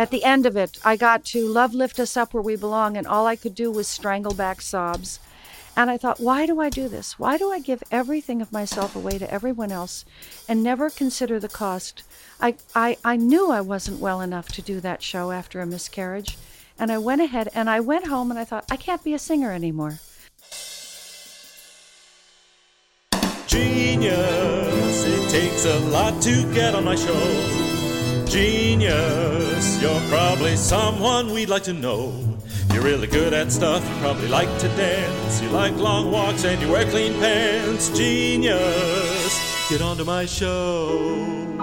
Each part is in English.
At the end of it, I got to Love Lift Us Up Where We Belong, and all I could do was strangle back sobs. And I thought, why do I do this? Why do I give everything of myself away to everyone else and never consider the cost? I, I, I knew I wasn't well enough to do that show after a miscarriage. And I went ahead and I went home and I thought, I can't be a singer anymore. Genius, it takes a lot to get on my show. Genius, you're probably someone we'd like to know. You're really good at stuff, you probably like to dance. You like long walks and you wear clean pants. Genius, get onto my show.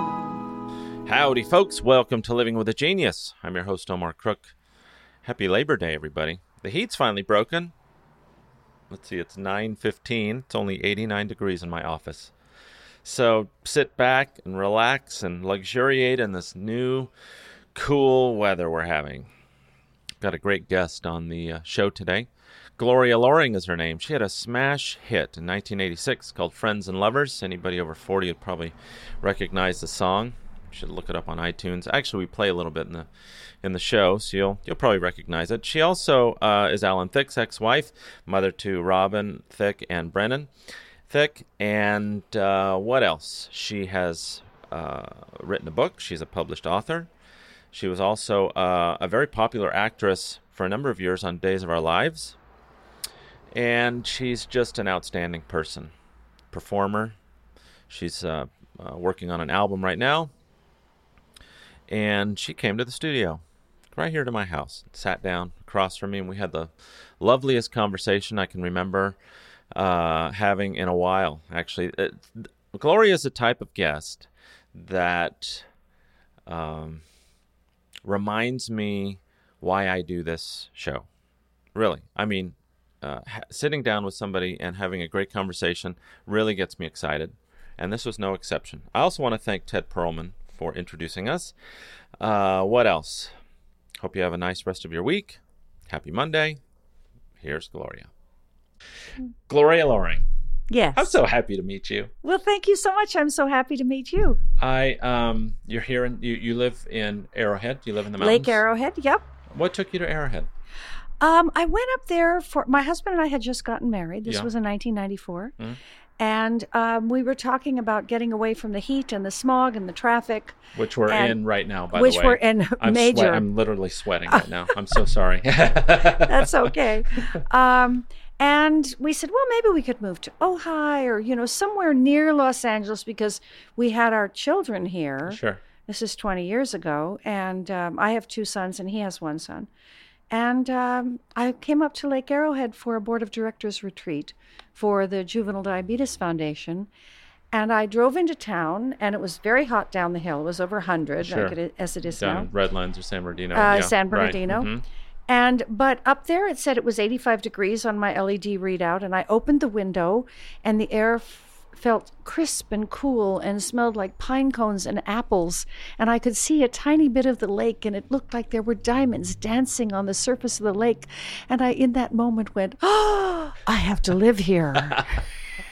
Howdy, folks. Welcome to Living with a Genius. I'm your host, Omar Crook. Happy Labor Day, everybody. The heat's finally broken. Let's see, it's 9.15. It's only 89 degrees in my office. So sit back and relax and luxuriate in this new, cool weather we're having. Got a great guest on the uh, show today. Gloria Loring is her name. She had a smash hit in 1986 called Friends and Lovers. Anybody over 40 would probably recognize the song. Should look it up on iTunes. Actually, we play a little bit in the in the show, so you'll you'll probably recognize it. She also uh, is Alan Thicke's ex-wife, mother to Robin Thicke and Brennan. Thicke. And uh, what else? She has uh, written a book. She's a published author. She was also uh, a very popular actress for a number of years on Days of Our Lives. And she's just an outstanding person, performer. She's uh, uh, working on an album right now. And she came to the studio right here to my house, sat down across from me, and we had the loveliest conversation I can remember uh, having in a while. Actually, it, Gloria is a type of guest that um, reminds me why I do this show. Really, I mean, uh, ha- sitting down with somebody and having a great conversation really gets me excited, and this was no exception. I also want to thank Ted Perlman for introducing us. Uh, what else? Hope you have a nice rest of your week. Happy Monday. Here's Gloria. Gloria Loring. Yes. I'm so happy to meet you. Well, thank you so much. I'm so happy to meet you. I um you're here in you, you live in Arrowhead. Do you live in the mountains. Lake Arrowhead. Yep. What took you to Arrowhead? Um, I went up there for my husband and I had just gotten married. This Yeah. was in 1994, Mhm. and um, we were talking about getting away from the heat and the smog and the traffic, Which we're And- in right now, by the way. Which we're in I'm major. Sweat, I'm literally sweating right now. I'm so sorry. That's okay. Um, and we said, well, maybe we could move to Ojai or you know somewhere near Los Angeles because we had our children here. Sure. This is 20 years ago, and um, I have two sons, and he has one son. And um, I came up to Lake Arrowhead for a board of directors retreat for the Juvenile Diabetes Foundation. And I drove into town, and it was very hot down the hill. It was over 100, Sure. like it, as it is Down now. Redlands or San Bernardino. Uh, yeah, San right. Bernardino. And but up there it said it was 85 degrees on my LED readout, and I opened the window, and the air f- felt crisp and cool and smelled like pine cones and apples, and I could see a tiny bit of the lake, and it looked like there were diamonds dancing on the surface of the lake, and I in that moment went, "Oh, I have to live here."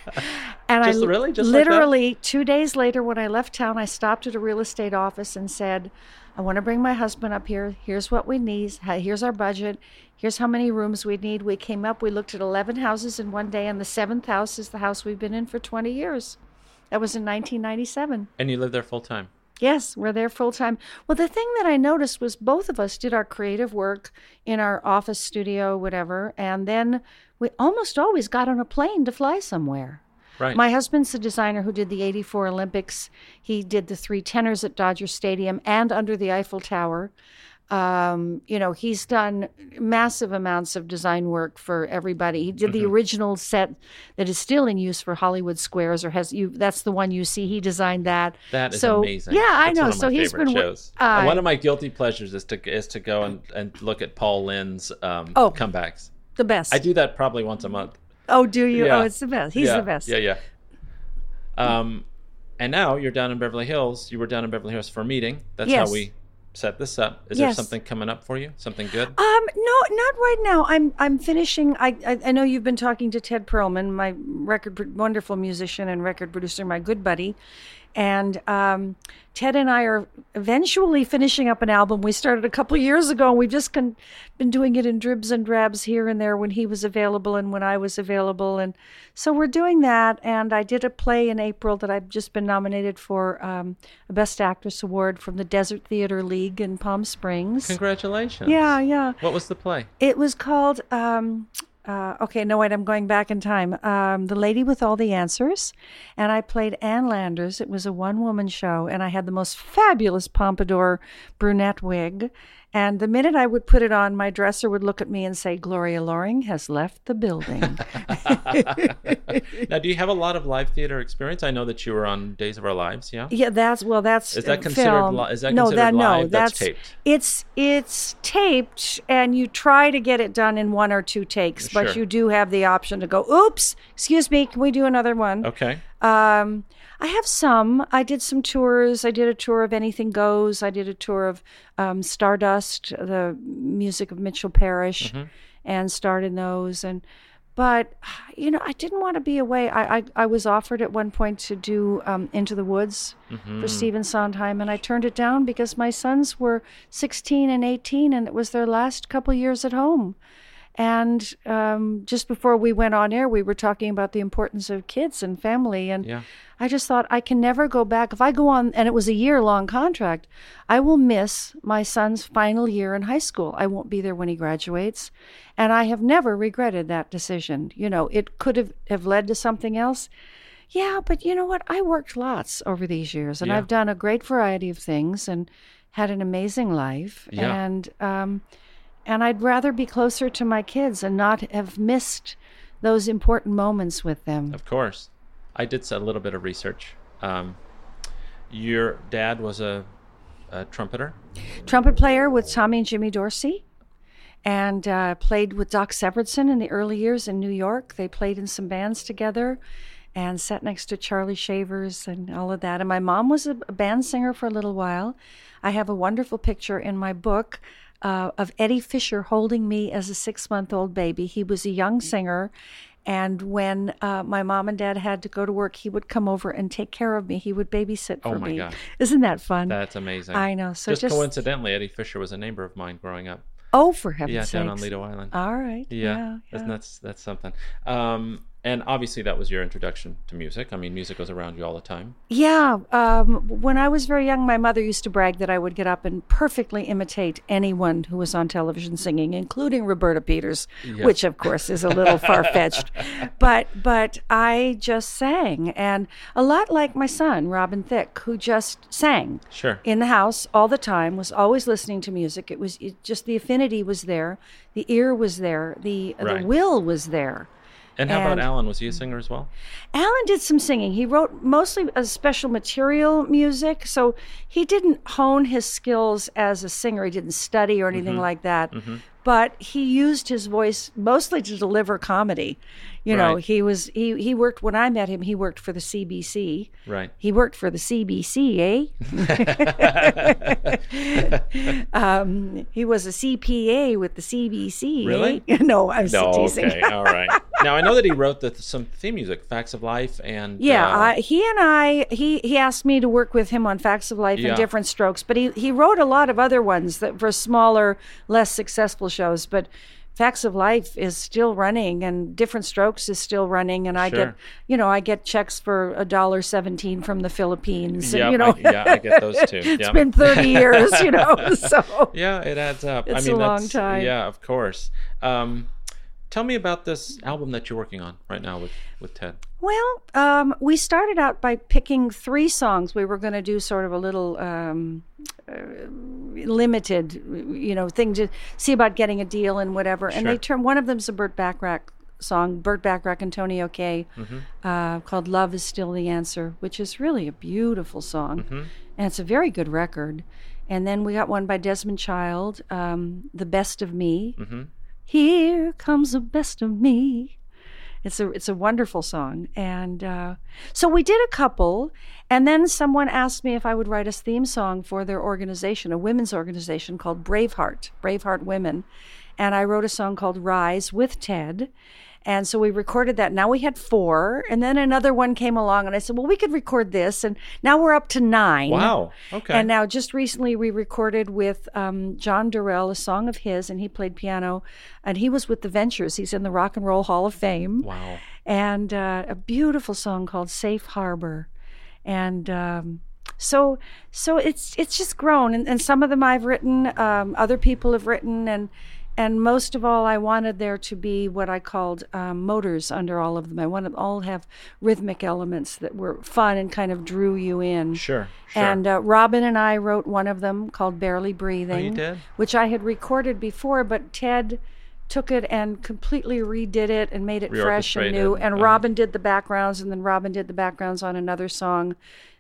And Just I really? Just like literally two days later, when I left town, I stopped at a real estate office and said, "I want to bring my husband up here. Here's what we need. Here's our budget. Here's how many rooms we need." We came up. We looked at eleven houses in one day, and the seventh house is the house we've been in for twenty years. That was in 1997. And you live there full time. Yes, we're there full time. Well, the thing that I noticed was both of us did our creative work in our office studio, whatever, and then we almost always got on a plane to fly somewhere. Right. My husband's the designer who did the 84 Olympics. He did the three tenors at Dodger Stadium and under the Eiffel Tower. Um, you know, he's done massive amounts of design work for everybody. He did Mm-hmm. the original set that is still in use for Hollywood Squares, or has you. That's the one you see. He designed that. That is so, amazing. Yeah, I That's know. So my he's been. shows. Uh, one of my guilty pleasures is to is to go and, and look at Paul Lynde's um, Oh. comebacks. The best. I do that probably once a month. Oh, do you? Yeah. Oh, it's the best. He's yeah, the best. Yeah, yeah. Um, and now you're down in Beverly Hills. You were down in Beverly Hills for a meeting. That's Yes. how we set this up. Is there something coming up for you? Something good? Um, no, not right now. I'm I'm finishing. I I, I know you've been talking to Ted Perlman, my record wonderful musician and record producer, my good buddy, And um, Ted and I are eventually finishing up an album we started a couple years ago. And we've just con- been doing it in dribs and drabs here and there when he was available and when I was available. And so we're doing that. And I did a play in April that I've just been nominated for um, a Best Actress Award from the Desert Theater League in Palm Springs. Congratulations. Yeah, yeah. What was the play? It was called. Um, uh, okay, no, wait, I'm going back in time. Um, the Lady with All the Answers. And I played Ann Landers. It was a one woman show, and I had the most fabulous pompadour brunette wig. And the minute I would put it on, my dresser would look at me and say, Gloria Loring has left the building. now, do you have a lot of live theater experience? I know that you were on Days of Our Lives. Yeah. yeah, that's, well, that's. Is that considered film. li- is that no, considered that, live? No, That's that's, taped. It's, it's taped, and you try to get it done in one or two takes, but you do have the option to go, oops, excuse me, can we do another one? Okay. Um, I have some. I did some tours. I did a tour of Anything Goes. I did a tour of um, Stardust, the music of Mitchell Parish, and starred in those. And but you know, I didn't want to be away. I I, I was offered at one point to do um, Into the Woods for Stephen Sondheim, and I turned it down because my sons were 16 and 18, and it was their last couple years at home. And um, just before we went on air, we were talking about the importance of kids and family. And Yeah. I just thought I can never go back. If I go on, and it was a year long contract, I will miss my son's final year in high school. I won't be there when he graduates. And I have never regretted that decision. You know, it could have, have led to something else. Yeah, but you know what? I worked lots over these years, and Yeah. I've done a great variety of things and had an amazing life. Yeah. And, um, and I'd rather be closer to my kids and not have missed those important moments with them. Of course. I did a little bit of research. Um, your dad was a, a trumpeter. Trumpet player with Tommy and Jimmy Dorsey, and uh, played with Doc Severinsen in the early years in New York. They played in some bands together and sat next to Charlie Shavers and all of that. And my mom was a a band singer for a little while. I have a wonderful picture in my book uh, of Eddie Fisher holding me as a six month old baby. He was a young singer. And when uh, my mom and dad had to go to work, he would come over and take care of me. He would babysit for Oh my me. gosh. Isn't that fun? That's amazing. I know. So just, just, coincidentally, Eddie Fisher was a neighbor of mine growing up. oh, for heaven's sake! Yeah, sakes! down on Lido Island. All right. yeah, Yeah. That's, yeah. that's that's something. Um, and obviously, that was your introduction to music. I mean, music was around you all the time. Yeah, um, when I was very young, my mother used to brag that I would get up and perfectly imitate anyone who was on television singing, including Roberta Peters, which of course is a little far fetched. But but I just sang, and a lot like my son Robin Thicke, who just sang Sure. in the house all the time, was always listening to music. It was it just the affinity was there, the ear was there, the Right. the will was there. And how about Alan? Was he a singer as well? Alan did some singing. He wrote mostly a special material music, so he didn't hone his skills as a singer. He didn't study or anything like that. But he used his voice mostly to deliver comedy. You know, Right. he was he he worked when I met him. He worked for the CBC. Right. He worked for the CBC, eh? um, he was a CPA with the CBC. Really? Eh? no, I'm No. teasing. Okay. All right. Now I know that he wrote the, some theme music, "Facts of Life," and Yeah, uh, I, he and I, he he asked me to work with him on Facts of Life Yeah. and Diff'rent Strokes, but he he wrote a lot of other ones that for smaller, less successful shows. But Facts of Life is still running, and Diff'rent Strokes is still running, and I Sure. get, you know, I get checks for a dollar seventeen from the Philippines. and, yeah, you know, I, yeah, I get those too. it's yeah. been thirty years, you know, so. Yeah, it adds up. I It's mean, a long that's, time. Yeah, of course. Um, tell me about this album that you're working on right now with with Ted. Well, um, we started out by picking three songs. We were going to do sort of a little um, uh, limited, you know, thing to see about getting a deal and whatever. And they turned one of them's a Burt Bacharach song, Burt Bacharach and Tonio K, uh, called "Love Is Still the Answer," which is really a beautiful song, and it's a very good record. And then we got one by Desmond Child, um, "The Best of Me." Here comes the best of me. It's a it's a wonderful song, and uh, so we did a couple, and then someone asked me if I would write a theme song for their organization, a women's organization called Braveheart, Braveheart Women, and I wrote a song called Rise with Ted, And so we recorded that. Now we had four, and then another one came along, and I said, "Well, we could record this." And now we're up to nine. Wow. Okay. And now, just recently, we recorded with um, John Durrill a song of his, and he played piano, and he was with the Ventures. He's in the Rock and Roll Hall of Fame. wow. And uh, a beautiful song called "Safe Harbor," and um, so so it's it's just grown. And, and some of them I've written, um, other people have written, and and most of all, I wanted there to be what I called um, motors under all of them. I wanted all have rhythmic elements that were fun and kind of drew you in. Sure. Sure. And uh, Robin and I wrote one of them called Barely Breathing, did? which I had recorded before, but Ted took it and completely redid it and made it fresh and new. And. Robin did the backgrounds, and then Robin did the backgrounds on another song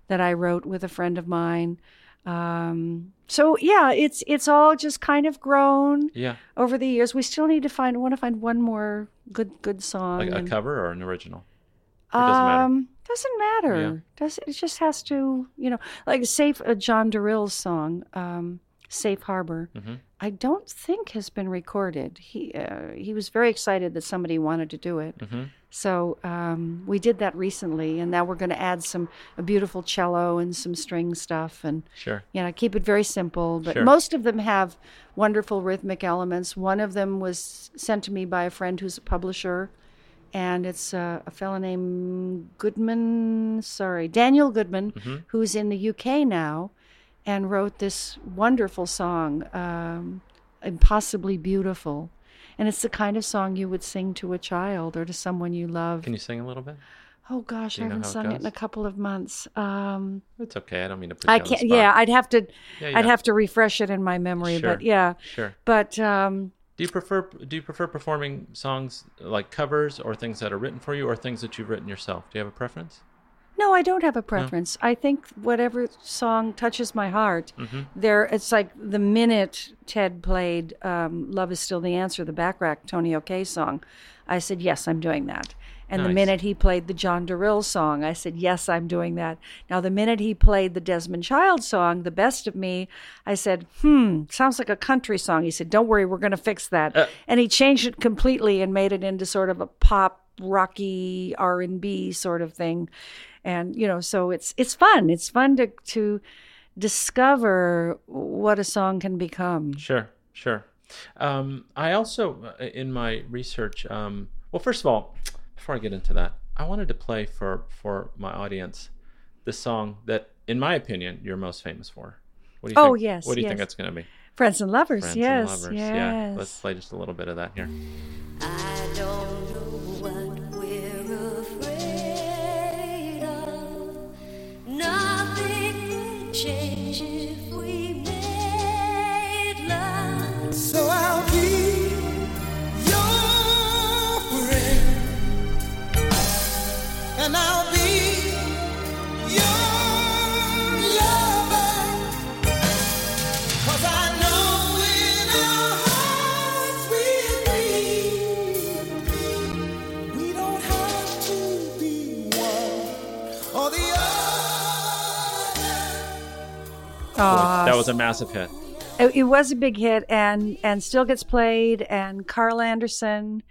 that I wrote with a friend of mine. Um, so yeah, it's it's all just kind of grown yeah. over the years. We still need to find want to find one more good good song. Like a and- cover or an original? Or doesn't matter? um, doesn't matter. Yeah. Does it just has to, you know, like safe a John Durrill's song, um, "Safe Harbor." Mhm. I don't think has been recorded. He uh, he was very excited that somebody wanted to do it. Mhm. So um, we did that recently, and now we're going to add some a beautiful cello and some string stuff, and Sure. you know, keep it very simple. But Sure. most of them have wonderful rhythmic elements. One of them was sent to me by a friend who's a publisher, and it's uh, a fellow named Goodman, sorry, Daniel Goodman, Mm-hmm. who's in the UK now, and wrote this wonderful song, um, Impossibly Beautiful. And it's the kind of song you would sing to a child or to someone you love. Can you sing a little bit? oh gosh, I haven't how it sung it in a couple of months. Um, It's okay. I don't mean to put I you on the can't. Yeah, I'd have to. Yeah, I'd have to refresh it in my memory. Sure. But yeah, Sure. but um, Do you prefer do you prefer performing songs like covers or things that are written for you or things that you've written yourself? Do you have a preference? No, I don't have a preference. I think whatever song touches my heart, Mm-hmm. there. It's like the minute Ted played um, "Love Is Still the Answer," the Bacharach Tonio K song, I said yes, I'm doing that. And the minute he played the John Durrill song, I said yes, I'm doing that. Now the minute he played the Desmond Child song, "The Best of Me," I said, "Hmm, sounds like a country song." He said, "Don't worry, we're going to fix that." Uh. and he changed it completely and made it into sort of a pop rocky r&b sort of thing and you know so it's it's fun it's fun to to discover what a song can become Sure, sure. Um, I also, uh, in my research, um, well, first of all, before I get into that, I wanted to play for for my audience the song that, in my opinion, you're most famous for. What do you Oh, think? yes, What do you yes. think that's going to be? friends and lovers Friends yes and lovers. yes Yeah. Let's play just a little bit of that here. Change if we made love. So I'll be your friend, and I'll other. Aw, that was a massive hit. it, it was a big hit and and still gets played and carl anderson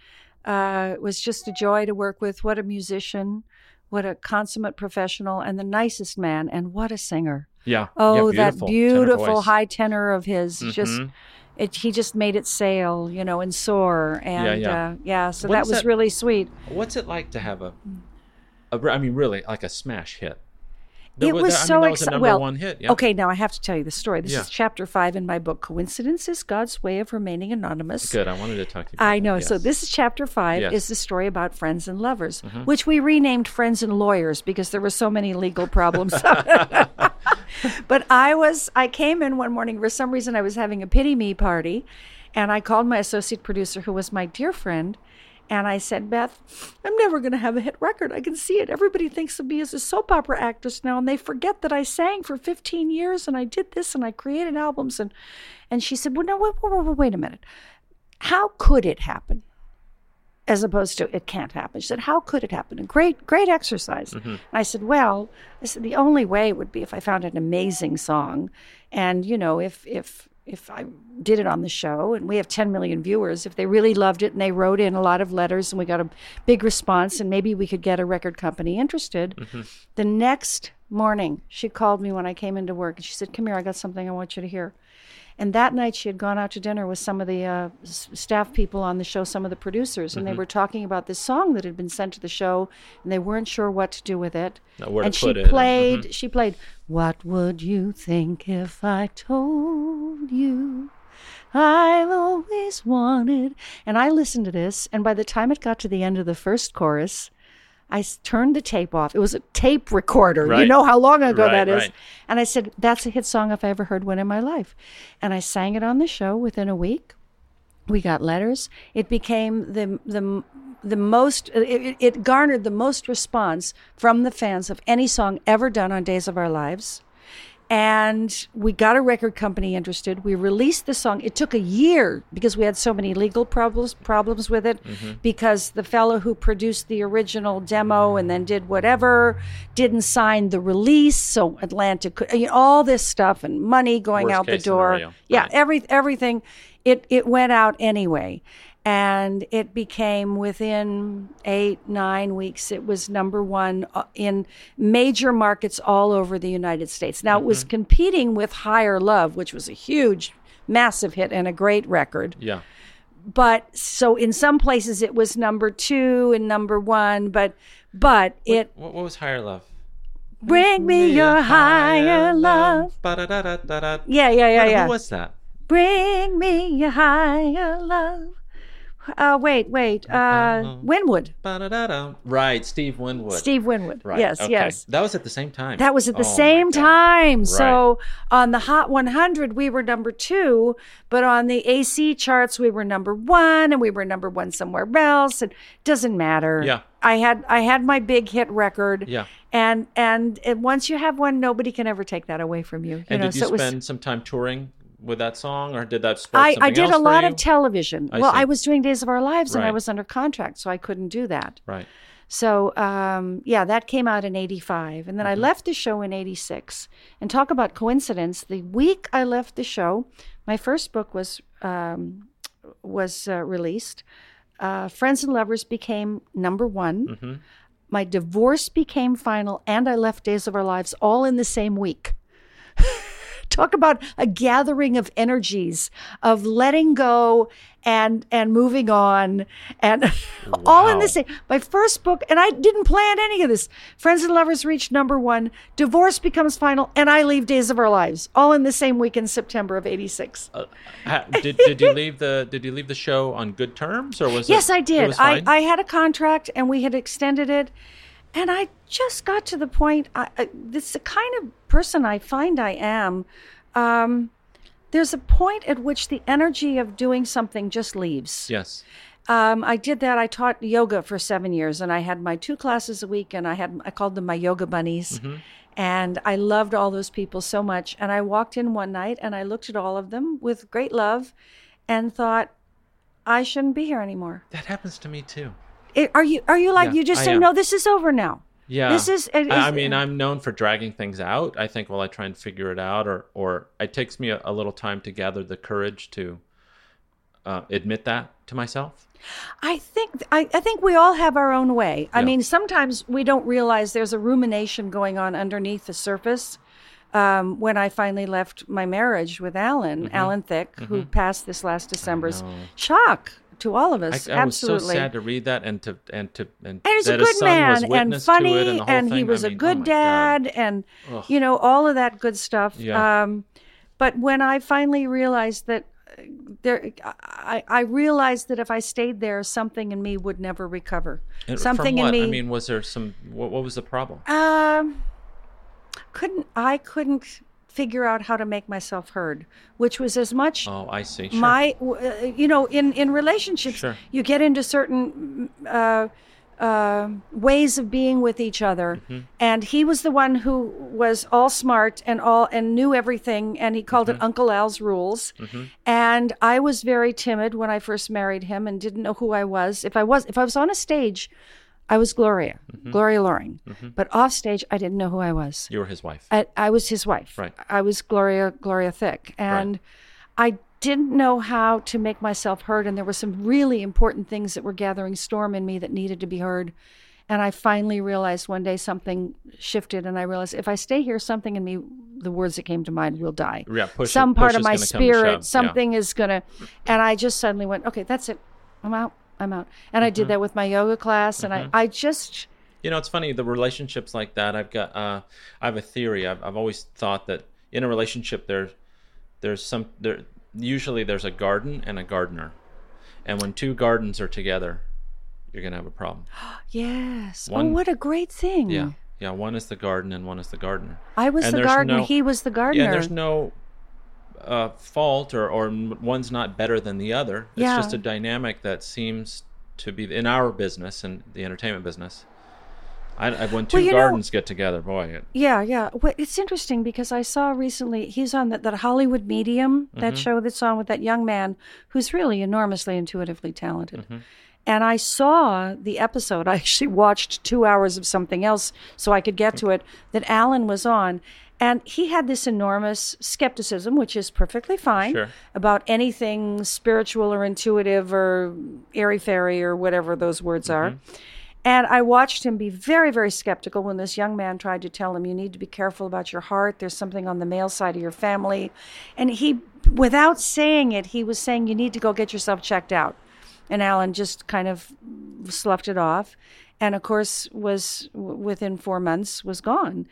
uh, was just a joy to work with what a musician what a consummate professional and the nicest man and what a singer Yeah. Oh, yeah, that beautiful voice. high tenor of his. Just Mhm. it, he just made it sail, you know, and soar. And yeah. Uh, yeah so What that was that- really sweet. What's it like to have a, a I mean, really, like a smash hit? It wa- was I so mean, that was a exci- number well, one hit. Yeah. Okay, now I have to tell you the story. This Yeah. is chapter five in my book, Coincidence is God's Way of Remaining Anonymous. Good. I wanted to talk to you. About I know. So this is chapter five. Yes. Mm-hmm. Is the story about friends and lovers, which we renamed Friends and Lawyers because there were so many legal problems. but I was I came in one morning for some reason I was having a pity me party, and I called my associate producer who was my dear friend. And I said, Beth, I'm never going to have a hit record. I can see it. Everybody thinks of me as a soap opera actress now, and they forget that I sang for 15 years and I did this and I created albums. And, and she said, Well, no, wait, wait, wait, wait a minute. How could it happen? as opposed to it can't happen. She said, How could it happen? A great, great exercise. Mm-hmm. And I said, Well, I said, the only way would be if I found an amazing song. And, you know, if if if I did it on the show, and we have 10 million viewers, if they really loved it and they wrote in a lot of letters and we got a big response, and maybe we could get a record company interested. Mm-hmm. The next morning, she called me when I came into work and she said, Come here, I got something I want you to hear. And that night, she had gone out to dinner with some of the uh, s- staff people on the show, some of the producers, and they mm-hmm. were talking about this song that had been sent to the show, and they weren't sure what to do with it. Where to and she put it played. Mm-hmm. She played. What would you think if I told you? I've always wanted. And I listened to this, and by the time it got to the end of the first chorus, I turned the tape off. It was a tape recorder. You know how long ago Right, that is. right. And I said, That's a hit song if I ever heard one in my life. And I sang it on the show within a week. We got letters. It became the the the most. It, it- garnered the most response from the fans of any song ever done on Days of Our Lives. And we got a record company interested. We released the song. It took a year because we had so many legal problems problems with it. Mm-hmm. Because the fellow who produced the original demo and then did whatever didn't sign the release, so Atlantic, could- you know, all this stuff and money going Worst out the door. scenario. Yeah, Right. every everything it it went out anyway and it became within eight nine weeks it was number one uh, in major markets all over the united states now it Mm-hmm. was competing with higher love which was a huge massive hit and a great record Yeah. but so in some places it was number two and number one but but it What, what was higher love? bring me your higher love Ba-da-da-da-da-da. yeah yeah yeah Who was that? Bring me your higher love. Uh, wait, wait. Uh, Winwood. Ba-da-da-da. Right, Steve Winwood. Steve Winwood. Right. Yes, okay. yes. That was at the same time. That was at the Oh, same God. time. So on the Hot 100, we were number two, but on the AC charts, we were number one, and we were number one somewhere else. It doesn't matter. Yeah. I had I had my big hit record. Yeah. And and it, once you have one, nobody can ever take that away from you. you And know, did you so it was- spend some time touring with that song, or did that spark I, I did a lot of television. I well, see. I was doing Days of Our Lives and I was under contract, so I couldn't do that. Right. So, um, yeah, that came out in 85. And then Mm-hmm. I left the show in 86. And talk about coincidence. The week I left the show, my first book was, um, was uh, released. Uh, Friends and Lovers became number one. Mm-hmm. My divorce became final, and I left Days of Our Lives all in the same week. Talk about a gathering of energies, of letting go and and moving on, and all in Wow. the same. My first book, and I didn't plan any of this. Friends and Lovers reached number one. Divorce becomes final, and I leave Days of Our Lives all in the same week in September of '86. Uh, ha- did, did you leave the Did you leave the show on good terms, or was Yes, it, I did. I. I had a contract and we had extended it. And I just got to the point. I, I, this is the kind of person I find I am. Um, there's a point at which the energy of doing something just leaves. yes. Um, I did that. I taught yoga for seven years, and I had my two classes a week, and I had I called them my yoga bunnies, and I loved all those people so much. And I walked in one night, and I looked at all of them with great love, and thought, I shouldn't be here anymore. That happens to me too. It- are you are you like Yeah, you just I say am. no? This is over now. Yeah. This is- it I, mean, I'm known for dragging things out. I think while I try and figure it out, or or it takes me a, a little time to gather the courage to uh, admit that to myself. I think I, I think we all have our own way. I Yeah. mean, sometimes we don't realize there's a rumination going on underneath the surface. Um, when I finally left my marriage with Alan, Mm-hmm. Alan Thicke, who passed this last December's shock to all of I, us. I was so Absolutely. sad to read that and to and to and, and he's a that his good son was man and witness to it funny and, the whole and he was I a mean, good oh my God. dad and you know all of that good stuff Yeah. um but when i finally realized that uh, there I, I realized that if i stayed there something in me would never recover And something in me I mean, was there some? What, what was the problem? um couldn't i couldn't figure out how to make myself heard which was as much Oh, I see. Sure. my uh, you know in in relationships Sure. you get into certain uh, uh, ways of being with each other Mm-hmm. and he was the one who was all smart and all and knew everything and he called Mm-hmm. it uncle al's rules and i was very timid when i first married him and didn't know who i was if i was if i was on a stage i was gloria Mm-hmm. gloria loring but off stage i didn't know who i was you were his wife. I, I was his wife. Right. I was Gloria Gloria Thicke, and I didn't know how to make myself heard, and there were some really important things that were gathering storm in me that needed to be heard. And I finally realized one day something shifted, and I realized if I stay here, something in me, the words that came to mind, will die. Yeah, push- Some part push of my gonna come to spirit, shove, yeah. something is gonna, and I just suddenly went, okay, that's it. I'm out. I'm out. And I Mm-hmm. did that with my yoga class, and I, I just, You know, it's funny the relationships like that. I've got, uh, I have a theory. I've, I've always thought that in a relationship there, there's some there. Usually, there's a garden and a gardener, and when two gardens are together, you're gonna have a problem. yes. One- oh, what a great thing. Yeah, yeah. One is the garden and one is the gardener. I was And the gardener. no- he was the gardener. Yeah, there's no uh, fault or or one's not better than the other. It's Yeah. just a dynamic that seems to be in our business and the entertainment business. I, I when two Well, you know- gardens get together, boy, it, Yeah, yeah. Well, it's interesting because I saw recently he's on that, that Hollywood Medium, Mm-hmm. that show that's on with that young man who's really enormously intuitively talented. Mm-hmm. And I saw the episode. I actually watched two hours of something else so I could get to it that Alan was on. And he had this enormous skepticism, which is perfectly fine, Sure. about anything spiritual or intuitive or airy fairy or whatever those words are. Mm-hmm. And I watched him be very, very skeptical when this young man tried to tell him, you need to be careful about your heart. There's something on the male side of your family. And he, without saying it, he was saying, you need to go get yourself checked out. And Alan just kind of sloughed it off. And of course, was w- within four months was gone.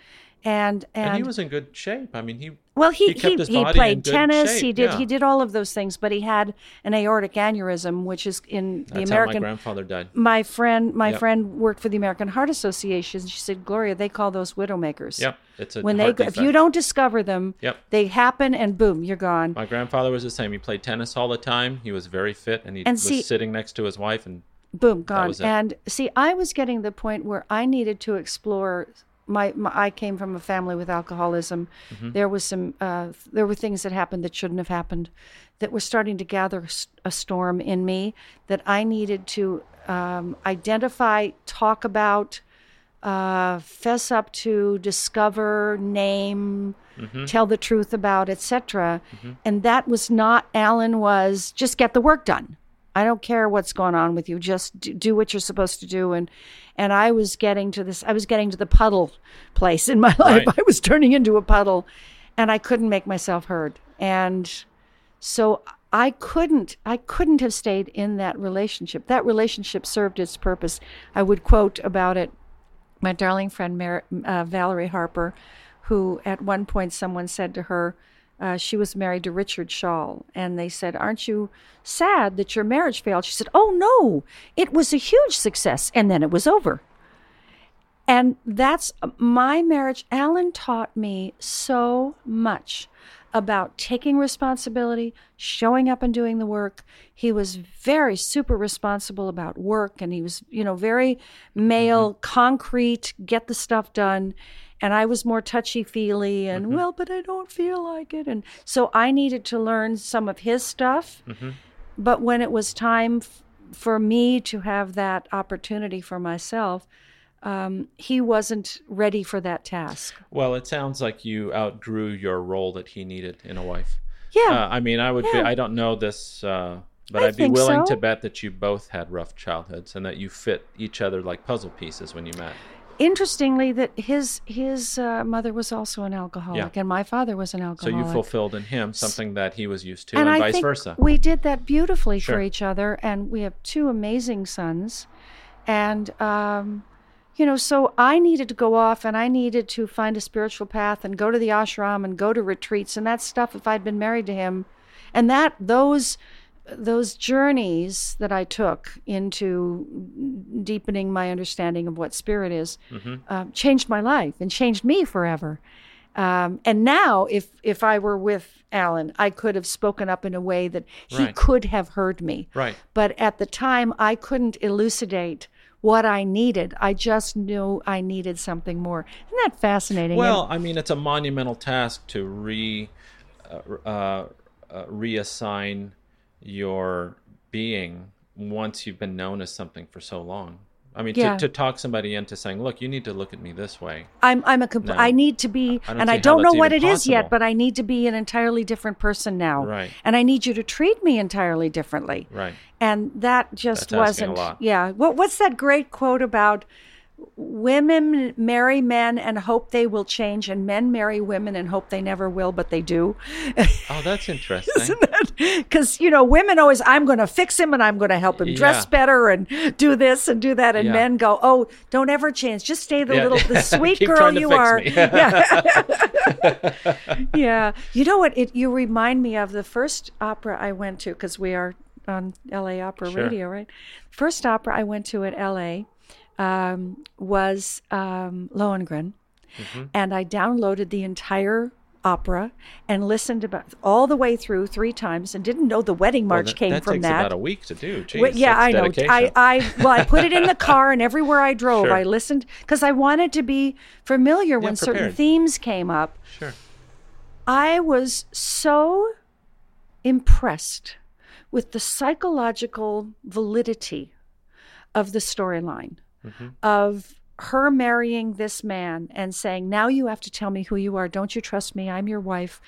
And, and, and he was in good shape. I mean, he well, he he he, he played tennis. shape, He did yeah. he did all of those things, but he had an aortic aneurysm, which is in the that's how my American grandfather died. my friend my Yep. friend worked for the American Heart Association. She said, Gloria, they call those widowmakers. Yep, it's a When they go, if you don't discover them, Yep. they happen and boom, you're gone. My grandfather was the same. He played tennis all the time. He was very fit, and he And was see- sitting next to his wife, and boom, gone. And see, I was getting the point where I needed to explore. My, my I came from a family with alcoholism. Mm-hmm. There was some. Uh, there were things that happened that shouldn't have happened, that were starting to gather a storm in me. That I needed to um, identify, talk about, uh, fess up to, discover, name, tell the truth about, etc. And that was not. Alan was just get the work done. I don't care what's going on with you. Just do, do what you're supposed to do. And and I was getting to this. I was getting to the puddle place in my life. Right. I was turning into a puddle, and I couldn't make myself heard. And so I couldn't. I couldn't have stayed in that relationship. That relationship served its purpose. I would quote about it my darling friend Mar- uh, Valerie Harper, who at one point someone said to her, uh, she was married to Richard Schaal, and they said, Aren't you sad that your marriage failed? She said, Oh, no, it was a huge success, and then it was over. And that's my marriage. Alan taught me so much about taking responsibility, showing up and doing the work. He was very super responsible about work and he was, you know, very male, concrete, get the stuff done. And I was more touchy feely and, well, but I don't feel like it. And so I needed to learn some of his stuff. But when it was time f- for me to have that opportunity for myself, um, he wasn't ready for that task. well, it sounds like you outgrew your role that he needed in a wife. Yeah. Uh, I mean, I would. be, I don't know this, uh, but I I'd be willing so. to bet that you both had rough childhoods and that you fit each other like puzzle pieces when you met. Interestingly, that his his uh, mother was also an alcoholic, Yeah. and my father was an alcoholic. So you fulfilled in him something that he was used to, and, and I vice versa. we did that beautifully Sure. for each other, and we have two amazing sons, and um, you know, so I needed to go off, and I needed to find a spiritual path, and go to the ashram, and go to retreats, and that stuff. If I'd been married to him, and that those those journeys that I took into deepening my understanding of what spirit is Mm-hmm. uh, changed my life and changed me forever. Um, and now, if if I were with Alan, I could have spoken up in a way that he Right. could have heard me. Right. But at the time, I couldn't elucidate what I needed. I just knew I needed something more. Isn't that fascinating? Well, I mean, it's a monumental task to re uh, uh, uh, reassign your being once you've been known as something for so long. I mean, Yeah. to, to talk somebody into saying, "Look, you need to look at me this way." I'm I'm a compl- No. I need to be I and I don't know what it even is yet, but I need to be an entirely different person now. Right. And I need you to treat me entirely differently. Right. And that just That's wasn't. Yeah. What what's that great quote about women marry men and hope they will change and men marry women and hope they never will but they do. Oh, that's interesting. Because you know, women always, I'm going to fix him and I'm going to help him dress better and do this and do that, and Yeah. men go, "Oh, don't ever change. Just stay the Yeah. little, the sweet girl you are." Yeah. yeah. You know what? It you remind me of the first opera I went to because we are on LA Opera Sure. Radio, right? First opera I went to at LA um, was um, Lohengrin, Mm-hmm. and I downloaded the entire opera and listened about all the way through three times and didn't know the wedding Well, march that, came that from takes that. about a week to do. Jeez, Well, yeah, I know. dedication. I, I well, I put it in the car, and everywhere I drove, Sure. I listened because I wanted to be familiar when certain themes came up. sure. I was so impressed with the psychological validity of the storyline Mm-hmm. of her marrying this man and saying, Now you have to tell me who you are. Don't you trust me? I'm your wife.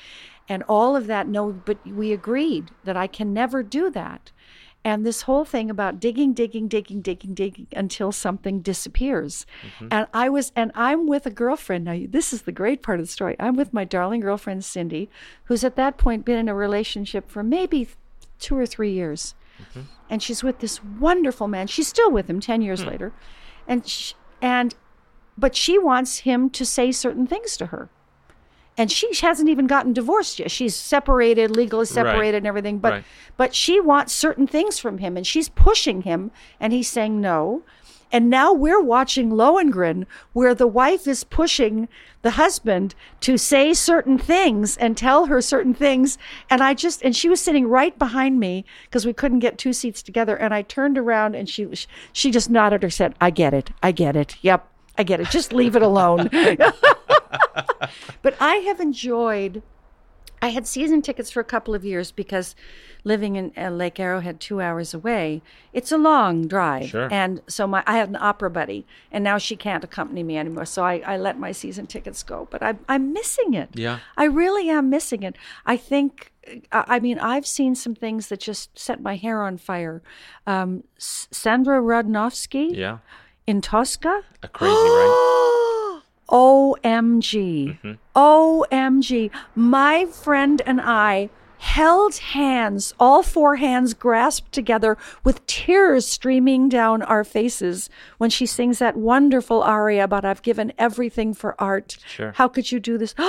And all of that. No, but we agreed that I can never do that. And this whole thing about digging, digging, digging, digging, digging until something disappears. Mm-hmm. And I was, and I'm with a girlfriend. Now, this is the great part of the story. I'm with my darling girlfriend, Cindy, who's at that point been in a relationship for maybe two or three years. Mm-hmm. And she's with this wonderful man. She's still with him 10 years hmm. later. And, sh and, but she wants him to say certain things to her. And she hasn't even gotten divorced yet. She's separated, legally separated and everything. But Right. but she wants certain things from him and she's pushing him and he's saying no. And now we're watching Lohengrin where the wife is pushing the husband to say certain things and tell her certain things. And I just, and she was sitting right behind me because we couldn't get two seats together. And I turned around and she, she just nodded her said, I get it. I get it. Yep. I get it. Just leave it alone. but I have enjoyed I had season tickets for a couple of years because living in uh, Lake Arrowhead, two hours away, it's a long drive. Sure. And so my I had an opera buddy, and now she can't accompany me anymore. So I, I let my season tickets go. But I, I'm missing it. Yeah. I really am missing it. I think. I I mean, I've seen some things that just set my hair on fire. Um, S- Sondra Radvanovsky Yeah. in Tosca. A crazy, right? OMG. Mm-hmm. OMG. My friend and I held hands, all four hands grasped together with tears streaming down our faces when she sings that wonderful aria about I've given everything for art. Sure. How could you do this?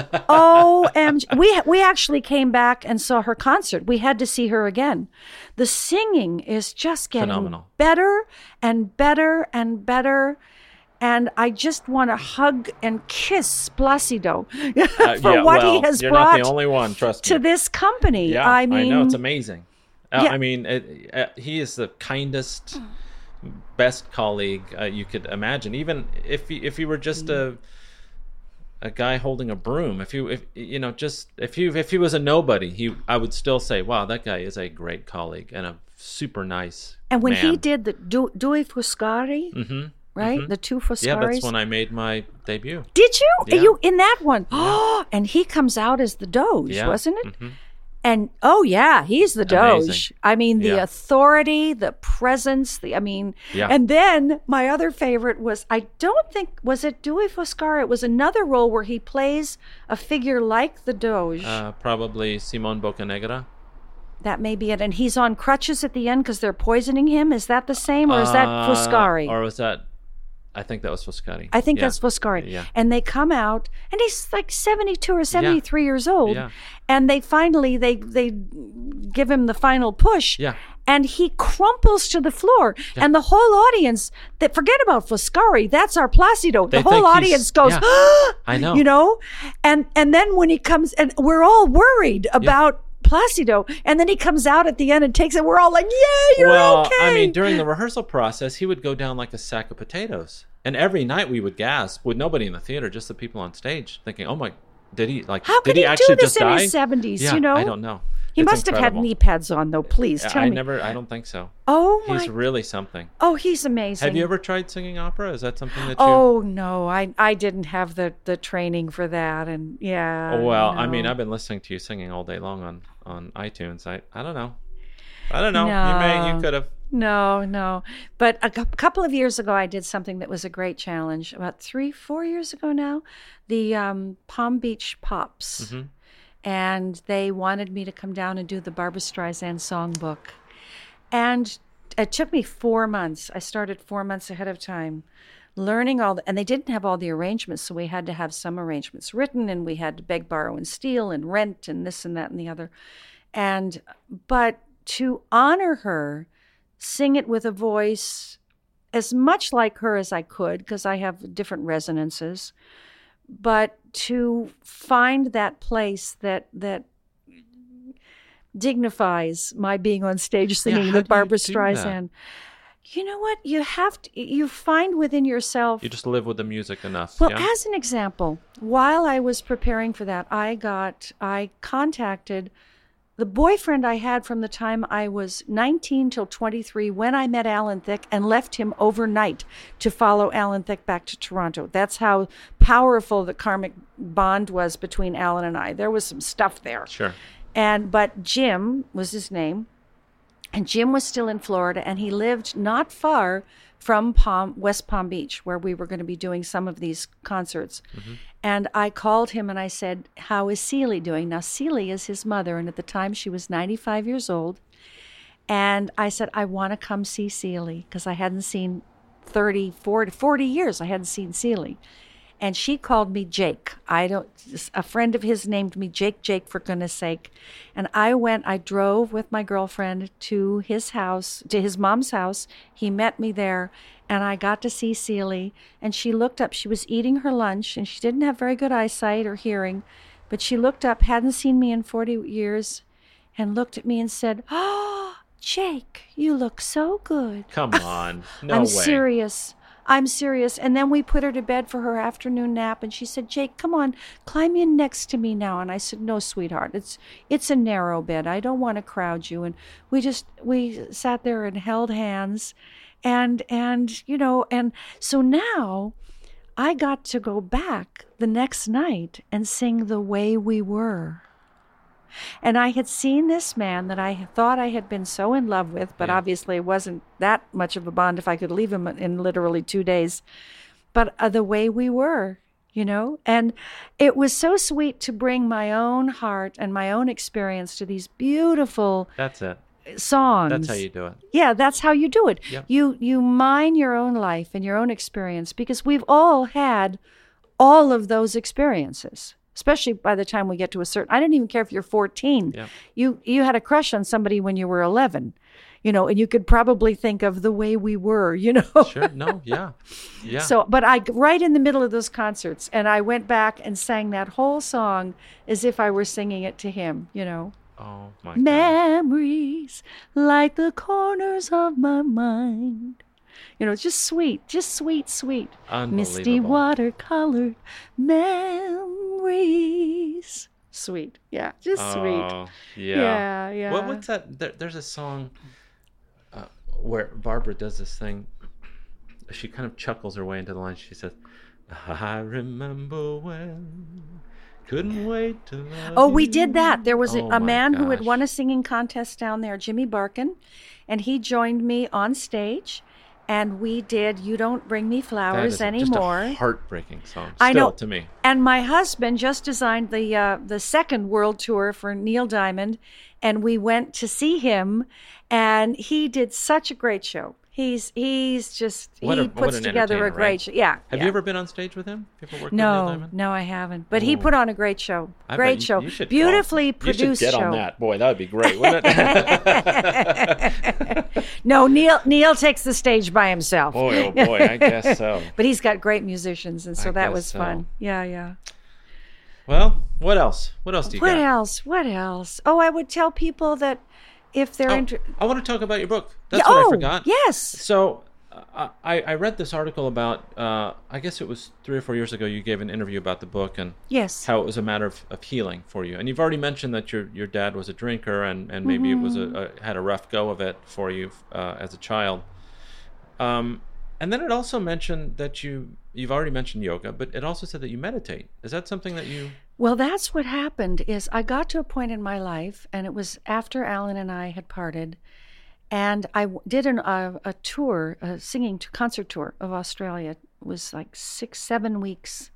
OMG. We, we actually came back and saw her concert. We had to see her again. The singing is just getting Phenomenal. better and better and better. And I just want to hug and kiss Placido Uh, for yeah, what well, he has you're brought not the only one. Trust to me. this company. Yeah, I mean, know it's amazing. Uh, Yeah. I mean, it, uh, he is the kindest, best colleague uh, you could imagine. Even if he, if he were just a a guy holding a broom, if you if you know just if you if he was a nobody, he I would still say, wow, that guy is a great colleague and a super nice. and when he did the Du- Due Foscari, hmm right? The two Foscaris. yeah, that's when I made my debut. Did you? Yeah. You in that one? Oh, and he comes out as the Doge, Yeah. wasn't it? Mhm. And oh yeah, he's the Amazing. Doge. I mean, the Yeah. authority, the presence. The I mean, Yeah. and then my other favorite was I don't think was it Due Foscari. It was another role where he plays a figure like the Doge. Uh, probably Simon Boccanegra. that may be it. And he's on crutches at the end because they're poisoning him. Is that the same, or is that Uh, Foscari? Or was that? I think that was Foscari. I think Yeah. that's Foscari. Yeah. And they come out, and he's like seventy-two or seventy-three years old. Yeah. And they finally they they give him the final push. Yeah. And he crumples to the floor, and the whole audience that forget about Foscari. That's our Placido. They the whole audience goes, yeah. I know. you know, and and then when he comes, and we're all worried about. Placido, and then he comes out at the end and takes it. We're all like, "Yeah, you're well, okay." I mean, during the rehearsal process, he would go down like a sack of potatoes, and every night we would gasp with nobody in the theater, just the people on stage, thinking, "Oh my, did he like? How did could he he do this in die?" his 70s, Yeah, you know? I don't know. He It's must have had knee pads on, though. Please tell I me. I never. I don't think so. oh my! He's really something. oh, he's amazing. Have you ever tried singing opera? Is that something that you? Oh no, I I didn't have the the training for that, and yeah. Well, I mean. I've been listening to you singing all day long on on iTunes. I I don't know. I don't know. You may. You could have. No, no. But a cou- couple of years ago, I did something that was a great challenge. About three, four years ago now, the um, Palm Beach Pops. Mm-hmm. And they wanted me to come down and do the Barbra Streisand songbook. And it took me four months. I started four months ahead of time learning all the, and they didn't have all the arrangements so we had to have some arrangements written and we had to beg borrow and steal and rent and this and that and the other and but to honor her sing it with a voice as much like her as I could because I have different resonances but to find that place that that dignifies my being on stage singing do with Barbra do that? You know what you have to you find within yourself You just live with the music enough. well, yeah? as an example, while I was preparing for that, I got I contacted the boyfriend I had from the time I was 19 till 23 when I met Alan Thicke and left him overnight to follow Alan Thicke back to Toronto. That's how powerful the karmic bond was between Alan and I. There was some stuff there. Sure. And but Jim was his name, and Jim was still in Florida, and he lived not far from Palm West Palm Beach, where we were going to be doing some of these concerts. Mm-hmm. And I called him and I said, "How is Celie doing?" Now Celie is his mother, and at the time she was 95 years old. And I said, "I want to come see Celie because I hadn't seen 30, 40, 40 years. I hadn't seen Celie." And she called me Jake. I don't. A friend of his named me Jake. Jake, for goodness sake. And I went. I drove with my girlfriend to his house, to his mom's house. He met me there, and I got to see Celie. And she looked up. She was eating her lunch, and she didn't have very good eyesight or hearing, but she looked up, hadn't seen me in forty years, and looked at me and said, "Oh, Jake, you look so good." Come on. No I'm way. serious. I'm serious. And then we put her to bed for her afternoon nap and she said, Jake, come on, climb in next to me now. And I said, No, sweetheart, it's it's a narrow bed. I don't want to crowd you. And we just we sat there and held hands and and you know, and so now I got to go back the next night and sing the way we were. And I had seen this man that I thought I had been so in love with, but Yeah. obviously it wasn't that much of a bond if I could leave him in literally two days. But uh, the way we were, you know? And it was so sweet to bring my own heart and my own experience to these beautiful That's it. songs. That's how you do it. Yeah, that's how you do it. Yep. You you mine your own life and your own experience because we've all had all of those experiences. Especially by the time we get to a certain I didn't even care if you're 14. Yep. You you had a crush on somebody when you were 11. You know, and you could probably think of the way we were, you know. Sure. No. Yeah. Yeah. So, but I right in the middle of those concerts, and I went back and sang that whole song as if I were singing it to him. You know, oh my God. memories like the corners of my mind. You know, just sweet, just sweet, sweet, misty watercolor memories. Sweet, yeah, just sweet. Oh, yeah. Yeah, yeah. What, what's that? There, there's a song uh, where Barbra does this thing. She kind of chuckles her way into the line. She says, "I remember when couldn't wait to Oh, we you." did that. There was a, Oh a my man who had won a singing contest down there, Jimmy Barkin, and he joined me on stage, and we did "You Don't Bring Me Flowers is a- Anymore." Just a heartbreaking song. I know. to me. And my husband just designed the uh, the second world tour for Neil Diamond, and we went to see him, and he did such a great show. He's he's just What he a- puts together a great right? show. Yeah. Have yeah. you ever been on stage with him? Have you ever worked with No, Diamond? no, I haven't. But he put on a great show. Great you- show. you should Beautifully call- produced You should get show. on that. Boy, that would be great, wouldn't it? No, Neil Neil takes the stage by himself. boy, oh boy, I guess so. But he's got great musicians, and so I that was so. fun. Yeah, yeah. Well, what else? What else do you What got? else? What else? Oh, I would tell people that if they're Oh, inter- I want to talk about your book. That's Yeah, what oh, I forgot. Yes. So, I, I I read this article about. Uh, I guess it was three or four years ago. You gave an interview about the book and Yes. how it was a matter of, of healing for you. And you've already mentioned that your your dad was a drinker and, and maybe it was Mm-hmm. a, a had a rough go of it for you uh, as a child. Um, and then it also mentioned that you you've already mentioned yoga, but it also said that you meditate. Is that something that you? Well, that's what happened is I got to a point in my life, and it was after Alan and I had parted, and I did an, uh, a tour, a singing t- concert tour of Australia. It was like six, seven weeks,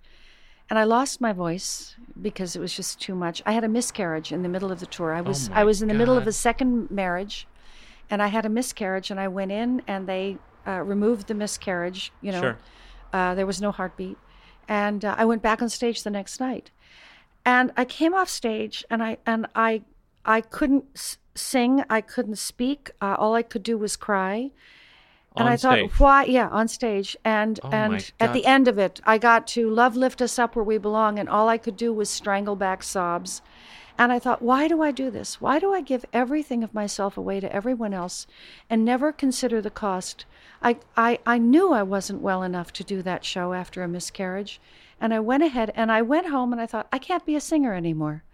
and I lost my voice because it was just too much. I had a miscarriage in the middle of the tour. I was my I was in the middle of a second marriage, and I had a miscarriage, and I went in and they uh, removed the miscarriage. You know, Sure. uh, there was no heartbeat, and uh, I went back on stage the next night and I came off stage and I and I I couldn't s- sing, I couldn't speak. Uh, all I could do was cry. And On I thought, stage. why? Yeah, on stage. And Oh and at the end of it, I got to "Love Lift Us Up Where We Belong," and all I could do was strangle back sobs. And I thought, why do I do this? Why do I give everything of myself away to everyone else and never consider the cost? I, I, I knew I wasn't well enough to do that show after a miscarriage. And I went ahead and I went home and I thought, I can't be a singer anymore.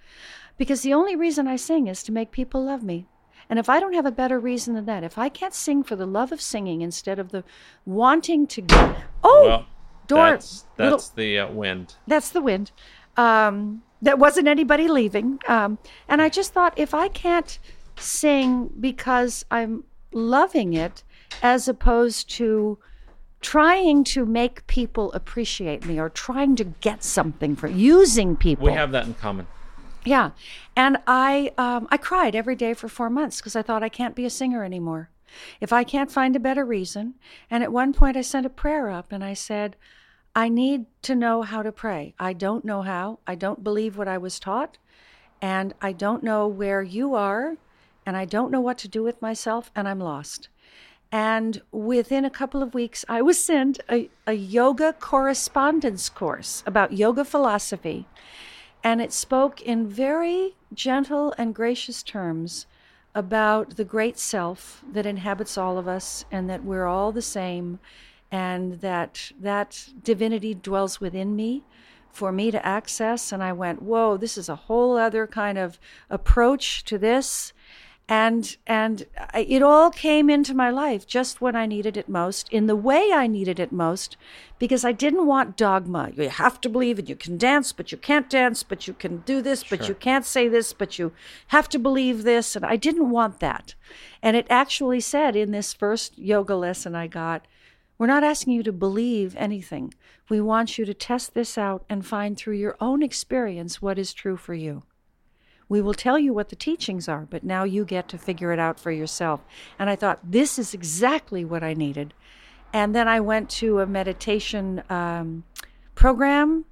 Because the only reason I sing is to make people love me. And if I don't have a better reason than that, if I can't sing for the love of singing instead of the wanting to get. Oh! Well, door. that's little- the uh, wind. that's the wind. Um, there wasn't anybody leaving. Um, and I just thought if I can't sing because I'm loving it as opposed to trying to make people appreciate me or trying to get something for using people. We have that in common. Yeah, and I um, I cried every day for four months because I thought I can't be a singer anymore. If I can't find a better reason, and at one point I sent a prayer up and I said, I need to know how to pray. I don't know how. I don't believe what I was taught, and I don't know where you are, and I don't know what to do with myself, and I'm lost. And within a couple of weeks, I was sent a, a yoga correspondence course about yoga philosophy. And it spoke in very gentle and gracious terms about the great self that inhabits all of us and that we're all the same and that that divinity dwells within me for me to access. And i went whoa this is a whole other kind of approach to this and and I, it all came into my life just when I needed it most, in the way I needed it most, because I didn't want dogma. You have to believe it. You can dance, but you can't dance. But you can do this, but you can't say this. But you have to believe this. And I didn't want that. And it actually said in this first yoga lesson I got, we're not asking you to believe anything. We want you to test this out and find through your own experience what is true for you. We will tell you what the teachings are, but now you get to figure it out for yourself. And I thought, this is exactly what I needed. And then I went to a meditation um, program.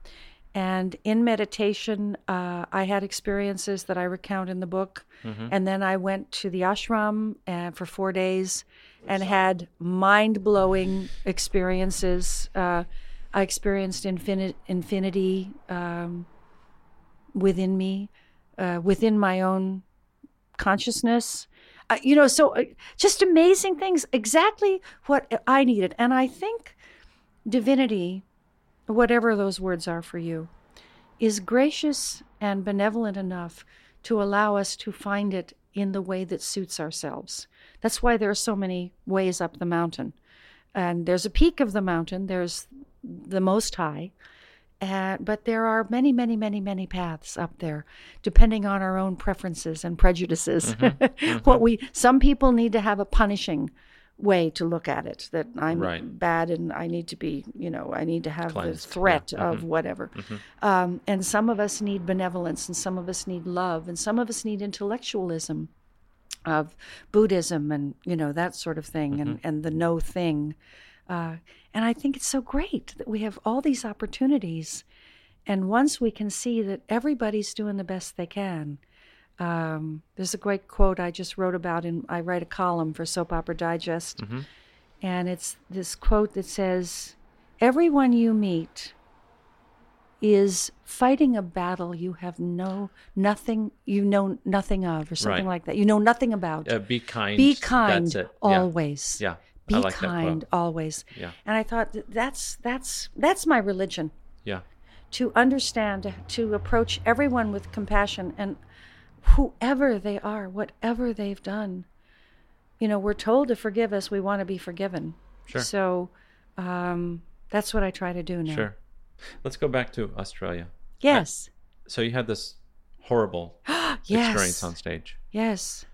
And in meditation, uh, I had experiences that I recount in the book. And then I went to the ashram uh, for four days and had mind blowing experiences. Uh, I experienced infini- infinity um, within me, uh, within my own consciousness. Uh, you know, so uh, just amazing things, exactly what I needed. And I think divinity, whatever those words are for you, is gracious and benevolent enough to allow us to find it in the way that suits ourselves. That's why there are so many ways up the mountain. And there's a peak of the mountain, there's the most high. Uh, but there are many, many, many, many paths up there, depending on our own preferences and prejudices. Mm-hmm. Mm-hmm. what we some people need to have a punishing way to look at it. That I'm Right. bad and I need to be, you know, I need to have Cleansed, the yeah. threat of mm-hmm. whatever. Um, and some of us need benevolence, and some of us need love, and some of us need intellectualism of Buddhism and you know that sort of thing, and and the no thing. Uh, and I think it's so great that we have all these opportunities. And once we can see that everybody's doing the best they can, um, there's a great quote I just wrote about, and I write a column for Soap Opera Digest. And it's this quote that says, Everyone you meet is fighting a battle you have no nothing you know nothing of or something Right. like that you know nothing about Uh, be kind. be kind That's it. Yeah. always Yeah. Be like kind always. Yeah. And I thought that's that's that's my religion Yeah. to understand, to approach everyone with compassion and whoever they are, whatever they've done. You know, we're told to forgive us, we want to be forgiven. Sure. So um, that's what I try to do now. Sure. Let's go back to Australia. Yes. So you had this horrible yes. experience on stage. Yes.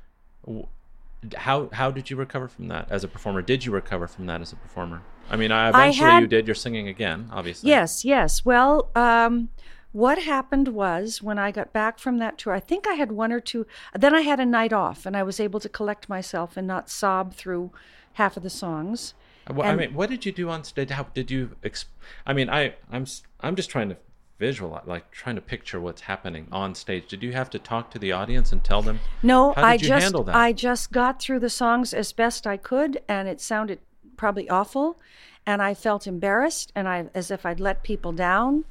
How how did you recover from that as a performer? Did you recover from that as a performer? I mean, I, eventually you had- did. You're singing again, obviously. Yes, yes. Well, um, what happened was when I got back from that tour, I think I had one or two. Then I had a night off, and I was able to collect myself and not sob through half of the songs. Well, I mean, what did you do on stage? How did you? Exp- I mean, I I'm I'm just trying to visualize, like trying to picture what's happening on stage. Did you have to talk to the audience and tell them? No, How I you just handle that? I just got through the songs as best I could, and it sounded probably awful, and I felt embarrassed, and I as if I'd let people down,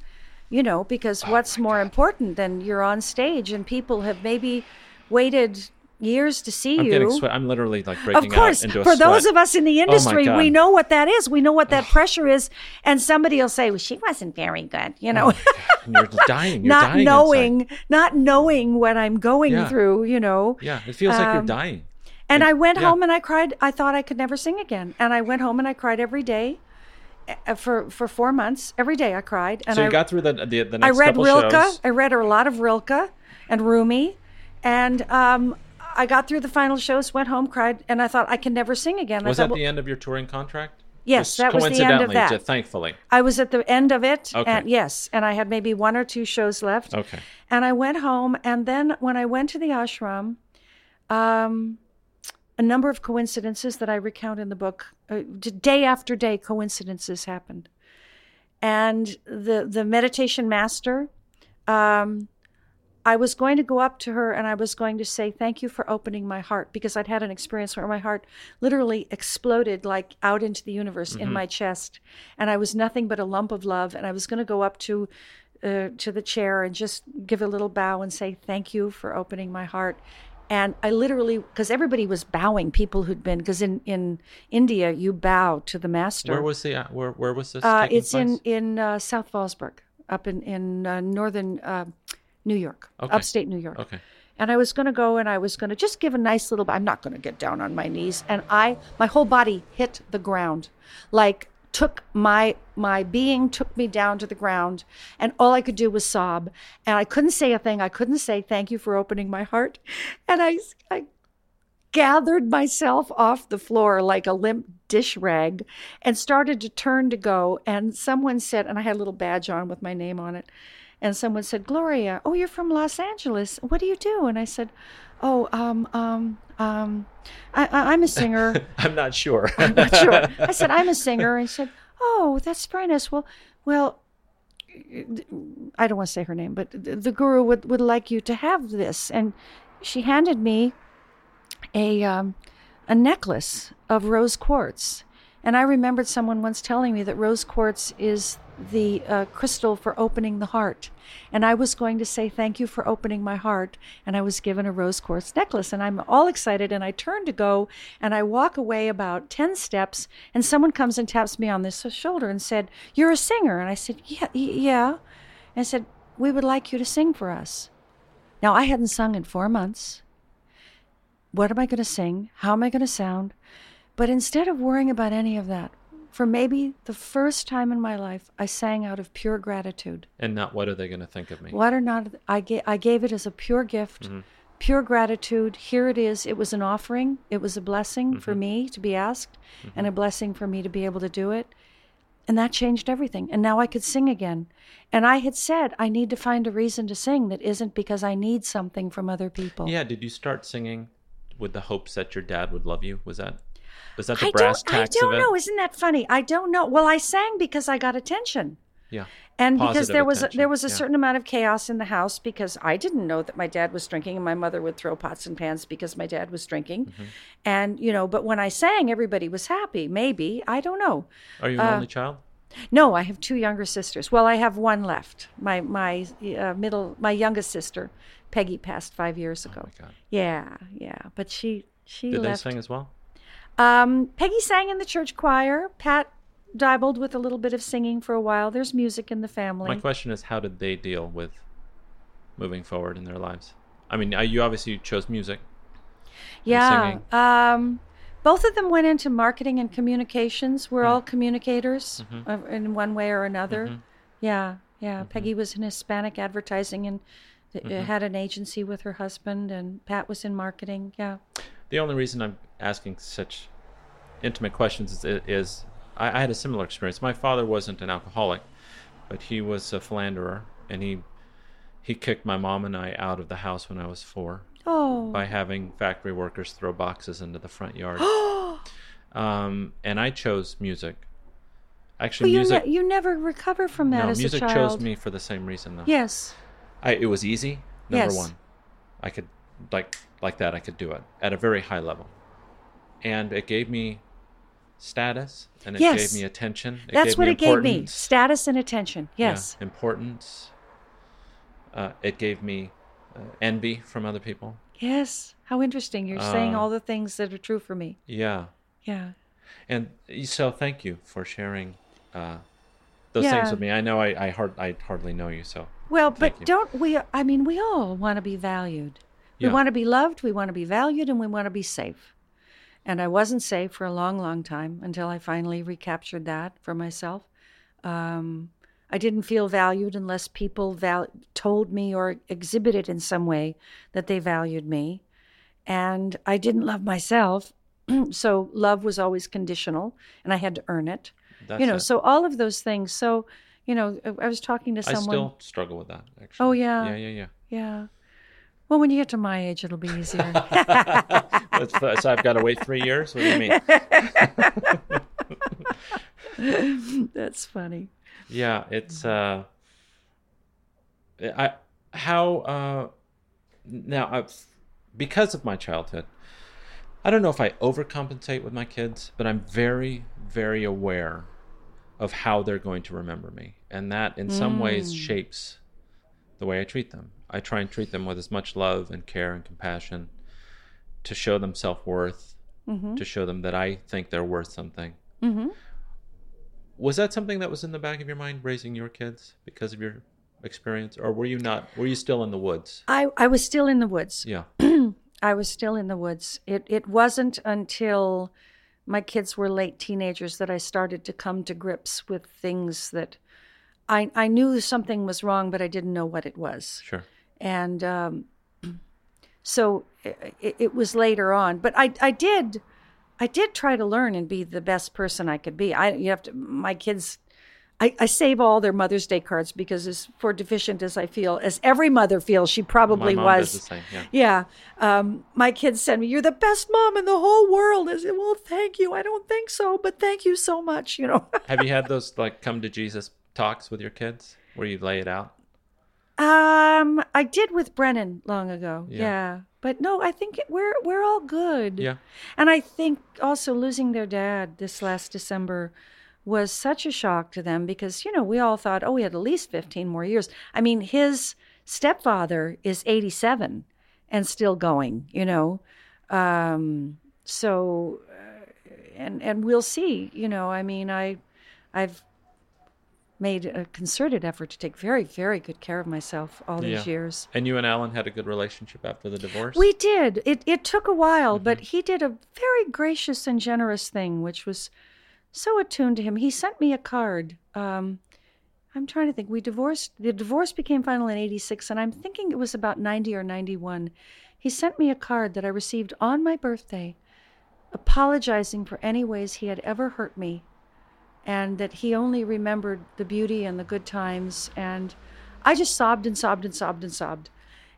you know, because Oh what's more important than you're on stage and people have maybe waited years to see I'm you. sweat. I'm literally like breaking Of course, out into a for those sweat. of us in the Oh industry, we know what that is. We know what that pressure is, and somebody will say, "Well, she wasn't very good," you know, And you're dying. You're not dying inside. knowing, not knowing what I'm going Yeah. through, you know. Yeah, it feels like you're Um, dying. And I went yeah. home and I cried. I thought I could never sing again, and I went home and I cried every day uh, for for four months. Every day I cried, and So I got through the the, the I read Rilke. shows. I read a lot of Rilke and Rumi, and um, I got through the final shows, went home, cried, and I thought I can never sing again. Was thought, that well, the end of your touring contract? Yes, Just that was the end of coincidentally, that. Thankfully. I was at the end of it, Okay. and yes, and I had maybe one or two shows left. Okay. And I went home, and then when I went to the ashram, um, a number of coincidences that I recount in the book, uh, day after day, coincidences happened. And the the meditation master, um, I was going to go up to her and I was going to say thank you for opening my heart because I'd had an experience where my heart literally exploded like out into the universe in my chest, and I was nothing but a lump of love. And I was going to go up to uh, to the chair and just give a little bow and say thank you for opening my heart. And I literally, because everybody was bowing, people who'd been, because in, in India you bow to the master. Where was the uh, where where was this? Uh, it's in place? in uh, South Fallsburg, up in in uh, northern uh, New York, Okay. upstate New York. Okay. And I was going to go and I was going to just give a nice little. I'm not going to get down on my knees. And I, my whole body hit the ground, like took my my being took me down to the ground, and all I could do was sob. And I couldn't say a thing. I couldn't say thank you for opening my heart. And I I gathered myself off the floor like a limp dish rag and started to turn to go. And someone said, and I had a little badge on with my name on it. And someone said, Gloria, oh, you're from Los Angeles. What do you do? And I said, oh, um, um, um, I, I, I'm a singer. I'm not sure. I'm not sure. I said, I'm a singer. And she said, oh, that's very nice. Well, well, I don't want to say her name, but the the guru would, would like you to have this. And she handed me a, um, a necklace of rose quartz. And I remembered someone once telling me that rose quartz is the uh, crystal for opening the heart. And I was going to say thank you for opening my heart. And I was given a rose quartz necklace. And I'm all excited. And I turn to go and I walk away about 10 steps. And someone comes and taps me on the shoulder and said, You're a singer. And I said, Yeah, yeah. And I said, We would like you to sing for us. Now, I hadn't sung in four months. What am I going to sing? How am I going to sound? But instead of worrying about any of that, for maybe the first time in my life, I sang out of pure gratitude. and not what are they going to think of me? What are not, I gave, I gave it as a pure gift, mm-hmm. pure gratitude. Here it is. It was an offering, it was a blessing for mm-hmm. me to be asked, mm-hmm. and a blessing for me to be able to do it. And that changed everything. And now I could sing again. And I had said, I need to find a reason to sing that isn't because I need something from other people. Yeah. Did you start singing with the hopes that your dad would love you? Was that was that the I brass don't, I don't know. Isn't that funny? I don't know. Well, I sang because I got attention. Yeah. And because Positive there was a, there was a yeah. certain amount of chaos in the house because I didn't know that my dad was drinking and my mother would throw pots and pans because my dad was drinking. Mm-hmm. And you know, but when I sang everybody was happy. Maybe, I don't know. Are you Uh, an only child? No, I have two younger sisters. Well, I have one left. My my uh, middle my youngest sister, Peggy passed 5 years ago. Oh my God. Yeah, yeah, but she she Did they left. sing as well? Um, Peggy sang in the church choir. Pat dabbled with a little bit of singing for a while. There's music in the family. My question is, how did they deal with moving forward in their lives? I mean, you obviously chose music. yeah. Um, both of them went into marketing and communications. We're all communicators Mm-hmm. in one way or another. Yeah, yeah. Peggy was in Hispanic advertising and Mm-hmm. had an agency with her husband, and Pat was in marketing. Yeah. The only reason I'm asking such intimate questions is, is I, I had a similar experience. My father wasn't an alcoholic, but he was a philanderer, and he he kicked my mom and I out of the house when I was four Oh. by having factory workers throw boxes into the front yard. um, and I chose music. Actually, you, music. ne- you never recover from that no, as music a child. chose me for the same reason, though. Yes. I, it was easy. Number Yes. one, I could like like that. I could do it at a very high level, and it gave me status and it Yes. gave me attention. It That's gave what me it gave me status and attention. Yeah, Yes. importance. Uh, it gave me uh, envy from other people. Yes. How interesting. You're saying Uh, all the things that are true for me. Yeah, Yeah. and so thank you for sharing uh, those Yeah. things with me. I know I I, hard, I hardly know you, so Well, but you. don't we? I mean, we all want to be valued. We Yeah. want to be loved, we want to be valued, and we want to be safe. And I wasn't safe for a long, long time until I finally recaptured that for myself. Um, I didn't feel valued unless people val- told me or exhibited in some way that they valued me. And I didn't love myself. so love was always conditional, and I had to earn it. that's you know, it. so all of those things. So, you know, I was talking to someone. I still struggle with that. Actually. Oh, yeah. Yeah, yeah, yeah. Yeah. Well, when you get to my age, it'll be easier. So I've got to wait three years. What do you mean? That's funny. Yeah, it's uh, I how uh, now I've, because of my childhood. I don't know if I overcompensate with my kids, but I'm very, very aware of how they're going to remember me, and that in some ways shapes the way I treat them. I try and treat them with as much love and care and compassion to show them self worth, to show them that I think they're worth something. hmm Was that something that was in the back of your mind raising your kids because of your experience, or were you not? Were you still in the woods? I, I was still in the woods. Yeah. I was still in the woods. It it wasn't until my kids were late teenagers that I started to come to grips with things that I I knew something was wrong, but I didn't know what it was. Sure. And um, so it, it was later on. But I I did I did try to learn and be the best person I could be. I you have to my kids. I, I save all their Mother's Day cards because, as for deficient as I feel, as every mother feels, she probably was. same. Yeah. Yeah. Um, my kids send me, You're the best mom in the whole world. I said, Well, thank you. I don't think so, but thank you so much. You know, Have you had those like come to Jesus talks with your kids where you lay it out? Um, I did with Brennan long ago. Yeah. Yeah. But no, I think it, we're we're all good. Yeah. And I think also losing their dad this last December was such a shock to them because, you know, we all thought, oh, we had at least 15 more years. I mean, his stepfather is 87 and still going, you know. Um, so, uh, and, and we'll see, you know, I mean, I, I've made a concerted effort to take very, very good care of myself all these Yeah. years. And you and Alan had a good relationship after the divorce. We did. It it took a while, but he did a very gracious and generous thing, which was so attuned to him. He sent me a card. Um, I'm trying to think. We divorced. The divorce became final in '86, and I'm thinking it was about '90 or '91. He sent me a card that I received on my birthday, apologizing for any ways he had ever hurt me, and that he only remembered the beauty and the good times. And I just sobbed and sobbed and sobbed and sobbed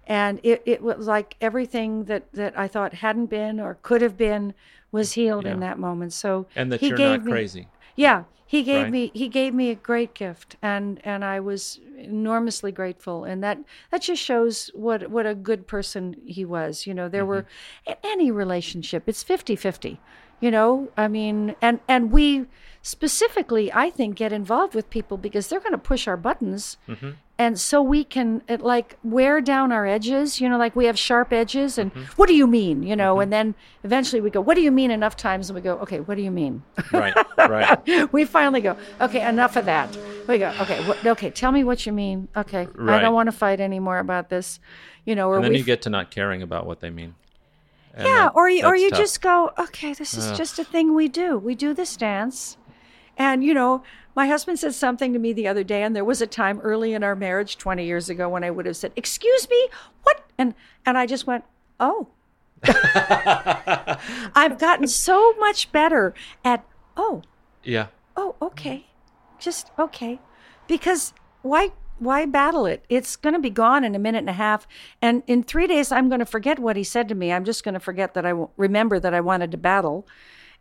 and it, it was like everything that, that I thought hadn't been or could have been was healed in that moment. So and that he you're gave not me, crazy. Yeah, he gave Right. me he gave me a great gift and and I was enormously grateful and that that just shows what what a good person he was you know there were Mm-hmm. in any relationship it's 50-50 you know i mean and and we specifically i think get involved with people because they're going to push our buttons Mm-hmm. and so we can uh, like wear down our edges you know like we have sharp edges and Mm-hmm. what do you mean you know and then eventually we go what do you mean enough times and we go okay what do you mean Right. Right. we finally go okay enough of that we go okay wh- okay tell me what you mean okay i don't want to fight anymore about this you know or and then you get to not caring about what they mean. And yeah that- or you or you tough. just go okay this is just a thing we do. We do this dance. And you know my husband said something to me the other day and there was a time early in our marriage 20 years ago when i would have said excuse me what? And and i just went oh. I've gotten so much better at oh. Yeah. oh okay. Just okay. Because why why battle it it's going to be gone in a minute and a half and in three days i'm going to forget what he said to me i'm just going to forget that i w- remember that i wanted to battle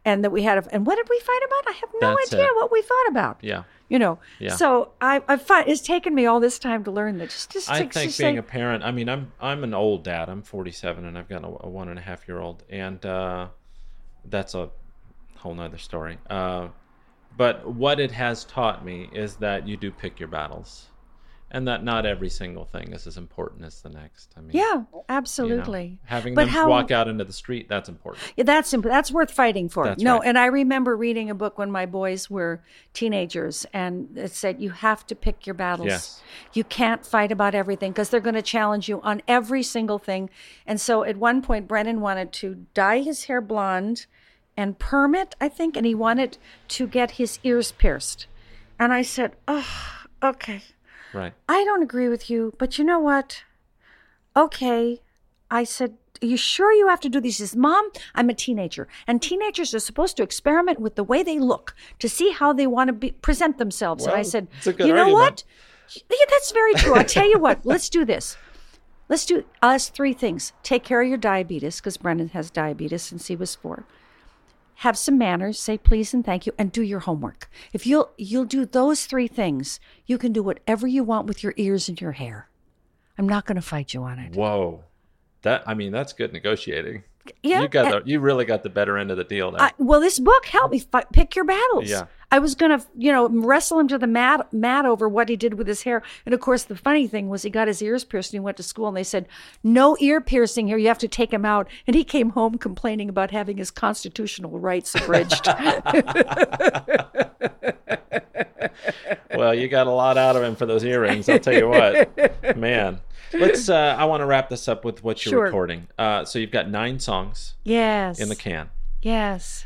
and that we had a and what did we fight about i have no That's idea it. what we fought about Yeah. you know Yeah. so i i find it's taken me all this time to learn that just just I think just being say, a parent. I mean, I'm I'm an old dad. I'm 47, and I've got a, a one and a half year old, and uh, that's a whole nother story. Uh, but what it has taught me is that you do pick your battles, and that not every single thing is as important as the next. I mean, yeah you know, absolutely having but them how walk out into the street that's important. Yeah, that's imp- that's worth fighting for. That's no, right. and I remember reading a book when my boys were teenagers, and it said you have to pick your battles. Yes. You can't fight about everything because they're going to challenge you on every single thing. And so at one point, Brennan wanted to dye his hair blonde and perm it, I think, and he wanted to get his ears pierced. And I said, "Oh, okay." Right. I don't agree with you, but you know what? Okay. I said, Are you sure you have to do these? He says, Mom, I'm a teenager, and teenagers are supposed to experiment with the way they look to see how they want to be, present themselves. and I said, it's a good You know argument. what? Yeah, that's very true. I'll tell you what, let's do this. Let's do us three things. Take care of your diabetes, because Brennan has diabetes since he was four have some manners say please and thank you and do your homework if you'll you'll do those three things you can do whatever you want with your ears and your hair i'm not going to fight you on it Whoa. That I mean, that's good negotiating. Yeah You got the you really got the better end of the deal there. I, well this book helped me fi- pick your battles Yeah. i was going to you know wrestle him to the mat mat over what he did with his hair and of course the funny thing was he got his ears pierced and he went to school and they said no ear piercing here you have to take him out and he came home complaining about having his constitutional rights abridged well, you got a lot out of him for those earrings. I'll tell you what, man. Let's. Uh, I want to wrap this up with what you're Sure. recording. Uh, so you've got nine songs yes in the can, yes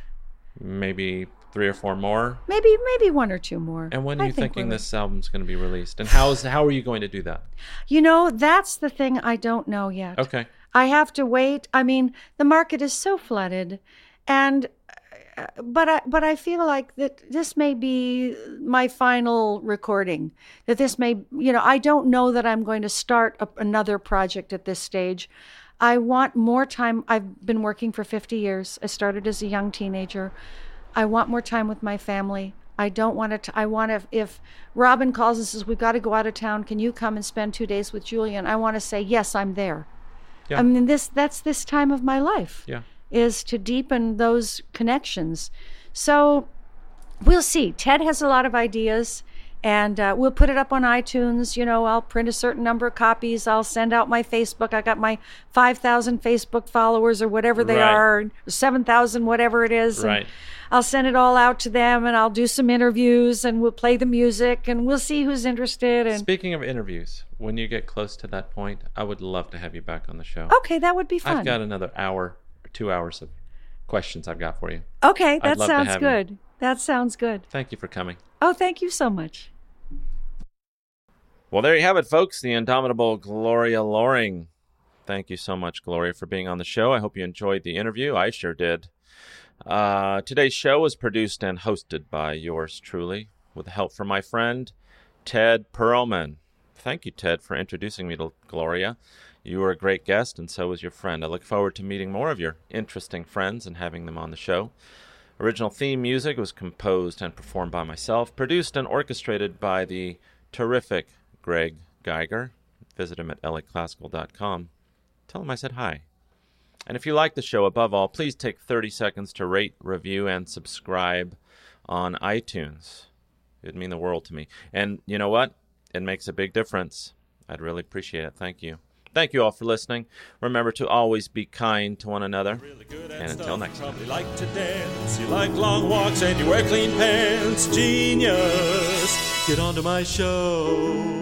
maybe three or four more. Maybe maybe one or two more. And when are I you think thinking this album's going to be released? And how is how are you going to do that? You know, that's the thing I don't know yet. Okay. I have to wait. I mean, the market is so flooded, and but I but I feel like that this may be my final recording. That this may you know I don't know that I'm going to start a, another project at this stage. I want more time. I've been working for 50 years. I started as a young teenager. I want more time with my family. I don't want to. I want to. If Robin calls and says we've got to go out of town, can you come and spend two days with Julian? I want to say yes, I'm there. Yeah. I mean, this that's this time of my life Yeah. Is to deepen those connections. So we'll see. Ted has a lot of ideas, and uh, we'll put it up on iTunes. You know, I'll print a certain number of copies. I'll send out my Facebook. I got my 5,000 Facebook followers or whatever they Right. are, 7,000, whatever it is. Right. I'll send it all out to them and I'll do some interviews and we'll play the music and we'll see who's interested. And Speaking of interviews, when you get close to that point, I would love to have you back on the show. okay, that would be fun. I've got another hour two hours of questions I've got for you. okay, that sounds have you. good. That sounds good. Thank you for coming. Oh, thank you so much. Well, there you have it, folks. The indomitable Gloria Loring. Thank you so much, Gloria, for being on the show. I hope you enjoyed the interview. I sure did. Uh, today's show was produced and hosted by yours truly, with help from my friend Ted Perlman. Thank you, Ted, for introducing me to Gloria. You were a great guest, and so was your friend. I look forward to meeting more of your interesting friends and having them on the show. Original theme music was composed and performed by myself, produced and orchestrated by the terrific Greg Geiger. Visit him at laclassical.com. Tell him I said hi. And if you like the show, above all, please take 30 seconds to rate, review, and subscribe on iTunes. It'd mean the world to me. And you know what? It makes a big difference. I'd really appreciate it. Thank you. Thank you all for listening. Remember to always be kind to one another. Really good at And stuff. until next you time. probably like to dance. You like long walks and you wear clean pants. Genius. Get onto my show.